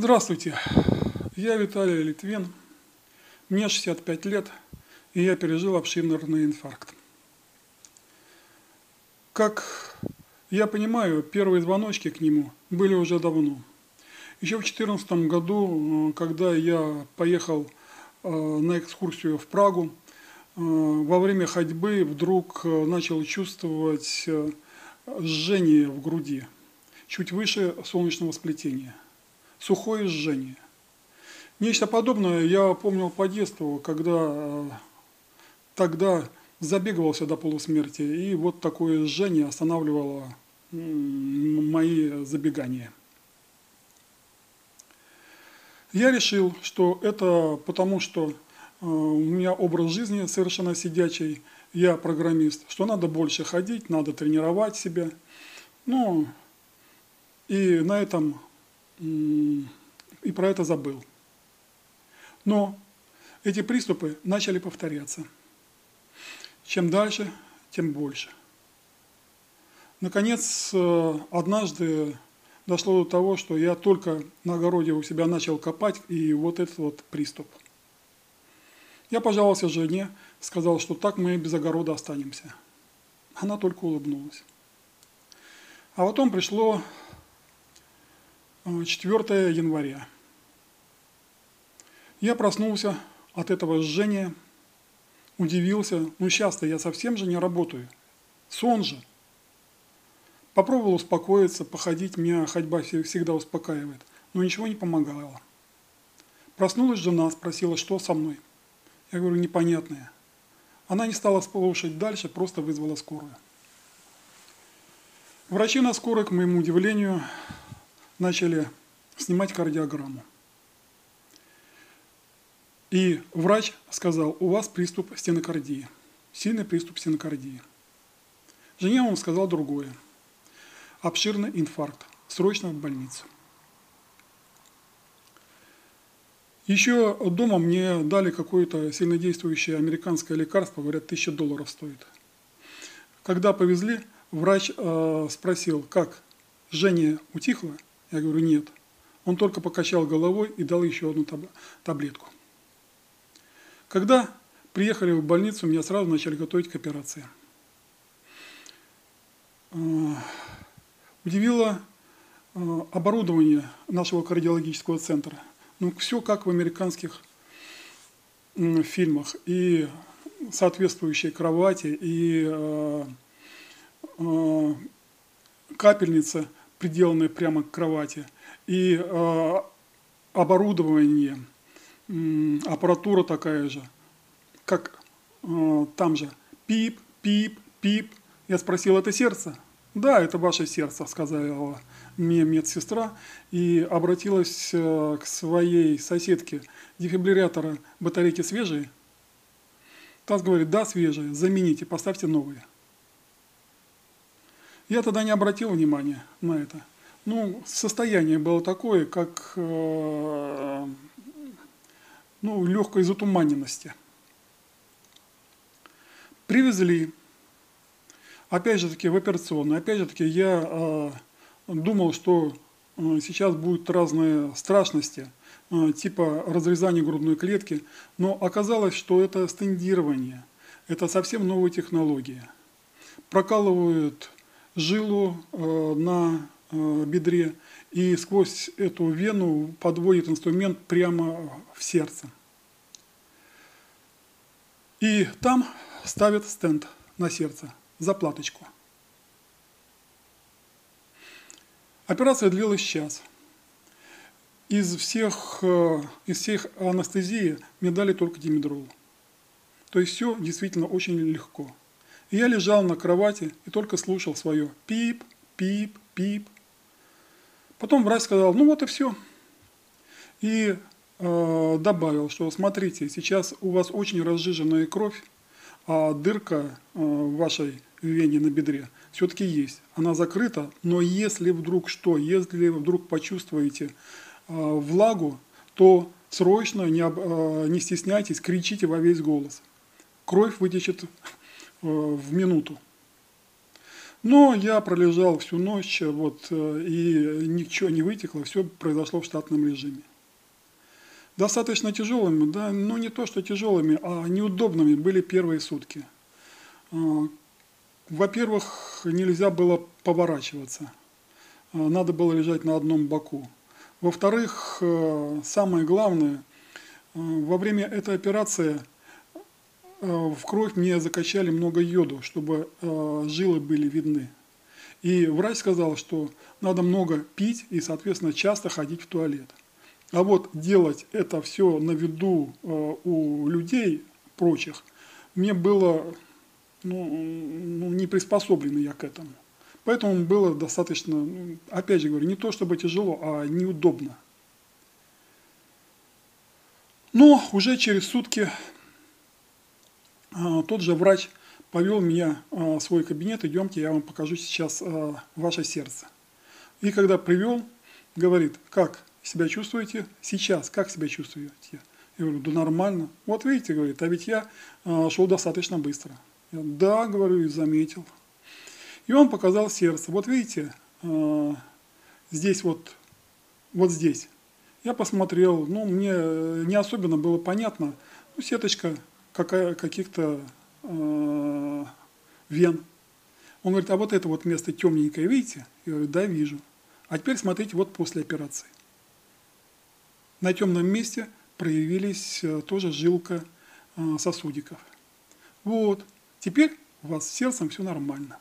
Здравствуйте, я Виталий Литвин, мне 65 лет, и я пережил обширный инфаркт. Как я понимаю, первые звоночки к нему были уже давно. Еще в 2014 году, когда я поехал э, на экскурсию в Прагу, э, во время ходьбы вдруг э, начал чувствовать жжение в груди, чуть выше солнечного сплетения – сухое жжение. Нечто подобное я помнил по детству, когда э, тогда забегывался до полусмерти, и вот такое жжение останавливало мои забегания. Я решил, что это потому, что э, у меня образ жизни совершенно сидячий, я программист, что надо больше ходить, надо тренировать себя. Ну, и на этом и про это забыл. Но эти приступы начали повторяться. Чем дальше, тем больше. Наконец, э, однажды дошло до того, что я только на огороде у себя начал копать, и вот этот вот приступ. Я пожаловался жене, сказал, что так мы без огорода останемся. Она только улыбнулась. А потом пришло 4 января. Я проснулся от этого жжения, удивился, ну сейчас-то я совсем же не работаю, сон же. Попробовал успокоиться, походить, меня ходьба всегда успокаивает, но ничего не помогало. Проснулась жена, спросила, что со мной. Я говорю, непонятное. Она не стала слушать дальше, просто вызвала скорую. Врачи на скорой, к моему удивлению, начали снимать кардиограмму. И врач сказал, у вас приступ стенокардии, сильный приступ стенокардии. Жене он сказал другое. Обширный инфаркт, срочно в больницу. Еще дома мне дали какое-то сильнодействующее американское лекарство, говорят, тысяча долларов стоит. Когда повезли, врач э, спросил, как, Женя утихла? Я говорю, нет. Он только покачал головой и дал еще одну таблетку. Когда приехали в больницу, меня сразу начали готовить к операции. А, удивило а, оборудование нашего кардиологического центра. Ну, все как в американских фильмах. И соответствующие кровати, и э, э, капельница – приделанные прямо к кровати, и э, оборудование, э, аппаратура такая же, как э, там же, пип, пип, пип. Я спросил, это сердце? Да, это ваше сердце, сказала мне медсестра и обратилась э, к своей соседке. Дефибриллятора батарейки свежие? Таз говорит, да, свежие, замените, поставьте новые. Я тогда не обратил внимания на это. Ну, состояние было такое, как э, ну, легкой затуманенности. Привезли, опять же таки, в операционную. Опять же таки, я э, думал, что э, сейчас будут разные страшности, э, типа разрезания грудной клетки, но оказалось, что это стендирование, это совсем новая технология. Прокалывают жилу э, на э, бедре и сквозь эту вену подводит инструмент прямо в сердце. И там ставят стенд на сердце, заплаточку. Операция длилась час. Из всех, э, из всех анестезии мне дали только димедрол. То есть все действительно очень легко. Я лежал на кровати и только слушал свое пип, пип, пип. Потом врач сказал, ну вот и все. И э, добавил, что смотрите, сейчас у вас очень разжиженная кровь, а дырка э, в вашей вене на бедре все-таки есть. Она закрыта, но если вдруг что, если вдруг почувствуете э, влагу, то срочно не, э, не стесняйтесь, кричите во весь голос. Кровь вытечет в минуту. Но я пролежал всю ночь, вот, э, и ничего не вытекло, все произошло в штатном режиме. Достаточно тяжелыми, да, ну не то, что тяжелыми, а неудобными были первые сутки. Во-первых, нельзя было поворачиваться, надо было лежать на одном боку. Во-вторых, э, самое главное, э, во время этой операции Э, в кровь мне закачали много йоду, чтобы э, жилы были видны. И врач сказал, что надо много пить и, соответственно, часто ходить в туалет. А вот делать это все на виду э, у людей прочих, мне было, ну, ну, не приспособлен я к этому. Поэтому было достаточно, опять же говорю, не то чтобы тяжело, а неудобно. Но уже через сутки тот же врач повел меня а, в свой кабинет, идемте, я вам покажу сейчас а, ваше сердце. И когда привел, говорит, как себя чувствуете сейчас, как себя чувствуете? Я говорю, да нормально. Вот видите, говорит, а ведь я шел достаточно быстро. Я, да, говорю, и заметил. И он показал сердце. Вот видите, здесь вот, вот здесь. Я посмотрел, ну, мне не особенно было понятно. Ну, сеточка каких-то э, вен. Он говорит, а вот это вот место темненькое, видите? Я говорю, да, вижу. А теперь смотрите, вот после операции. На темном месте проявились э, тоже жилка э, сосудиков. Вот, теперь у вас с сердцем все нормально.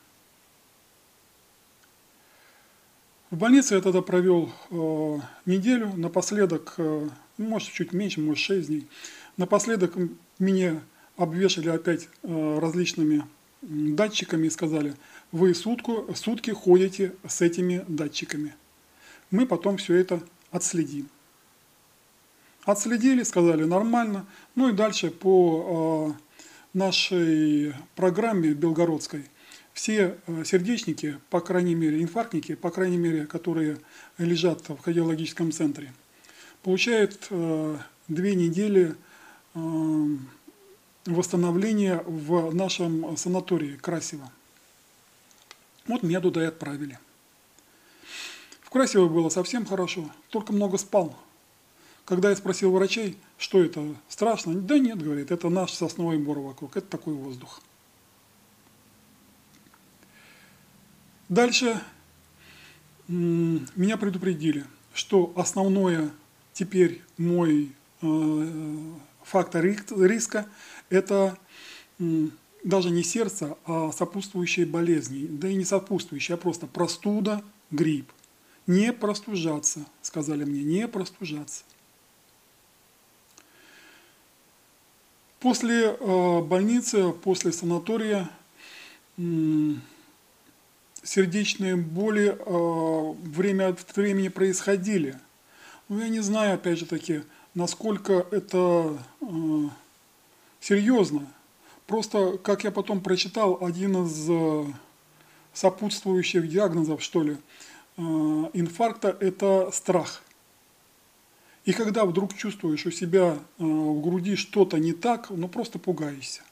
В больнице я тогда провел э, неделю, напоследок, э, может чуть меньше, может 6 дней, напоследок меня обвешали опять э, различными датчиками и сказали, вы сутку, сутки ходите с этими датчиками. Мы потом все это отследим. Отследили, сказали нормально. Ну и дальше по э, нашей программе белгородской все э, сердечники, по крайней мере инфарктники, по крайней мере, которые лежат в кардиологическом центре, получают две недели восстановления в нашем санатории Красиво. Вот меня туда и отправили. В Красиво было совсем хорошо, только много спал. Когда я спросил врачей, что это, страшно? Да нет, говорит, это наш сосновый бор вокруг, это такой воздух. Дальше меня предупредили, что основное теперь мой э, фактор риска – это даже не сердце, а сопутствующие болезни. Да и не сопутствующие, а просто простуда, грипп. Не простужаться, сказали мне, не простужаться. После э, больницы, после санатория сердечные боли э, время от времени происходили. Но я не знаю, опять же таки, насколько это э, серьезно. Просто, как я потом прочитал, один из э, сопутствующих диагнозов, что ли, э, инфаркта – это страх. И когда вдруг чувствуешь у себя э, в груди что-то не так, ну просто пугаешься.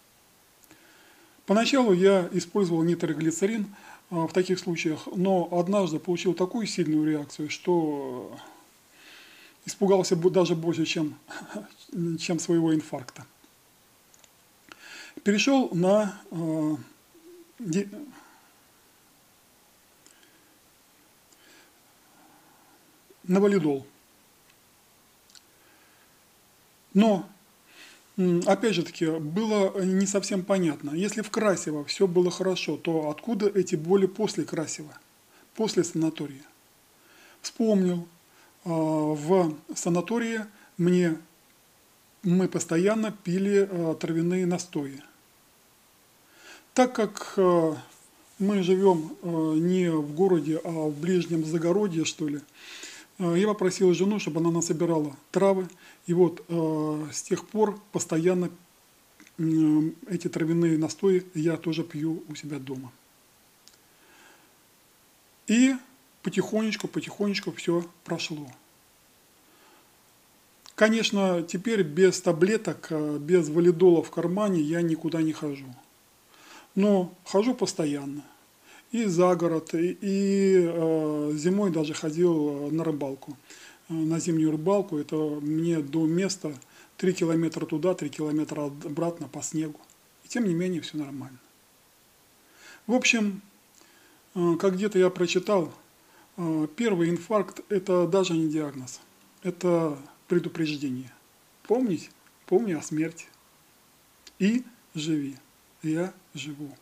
Поначалу я использовал нитроглицерин э, в таких случаях, но однажды получил такую сильную реакцию, что испугался даже больше, чем, чем своего инфаркта. Перешел на, э, на валидол. Но, опять же таки, было не совсем понятно. Если в Красиво все было хорошо, то откуда эти боли после Красива, после санатория? Вспомнил, в санатории мне, мы постоянно пили а, травяные настои. Так как а, мы живем не в городе, а в ближнем загородье, что ли, я попросил жену, чтобы она насобирала травы. И вот с тех пор постоянно эти травяные настои я тоже пью у себя дома. И потихонечку, потихонечку все прошло. Конечно, теперь без таблеток, э, без валидола в кармане я никуда не хожу. Но хожу постоянно. и за город, и, и э, зимой даже ходил на рыбалку, э, на зимнюю рыбалку. Это мне до места 3 километра туда, 3 километра обратно по снегу. И тем не менее все нормально. В общем, э, как где-то я прочитал, э, первый инфаркт – это даже не диагноз, это предупреждение. Помнить, помни о смерти. И живи. Я живу.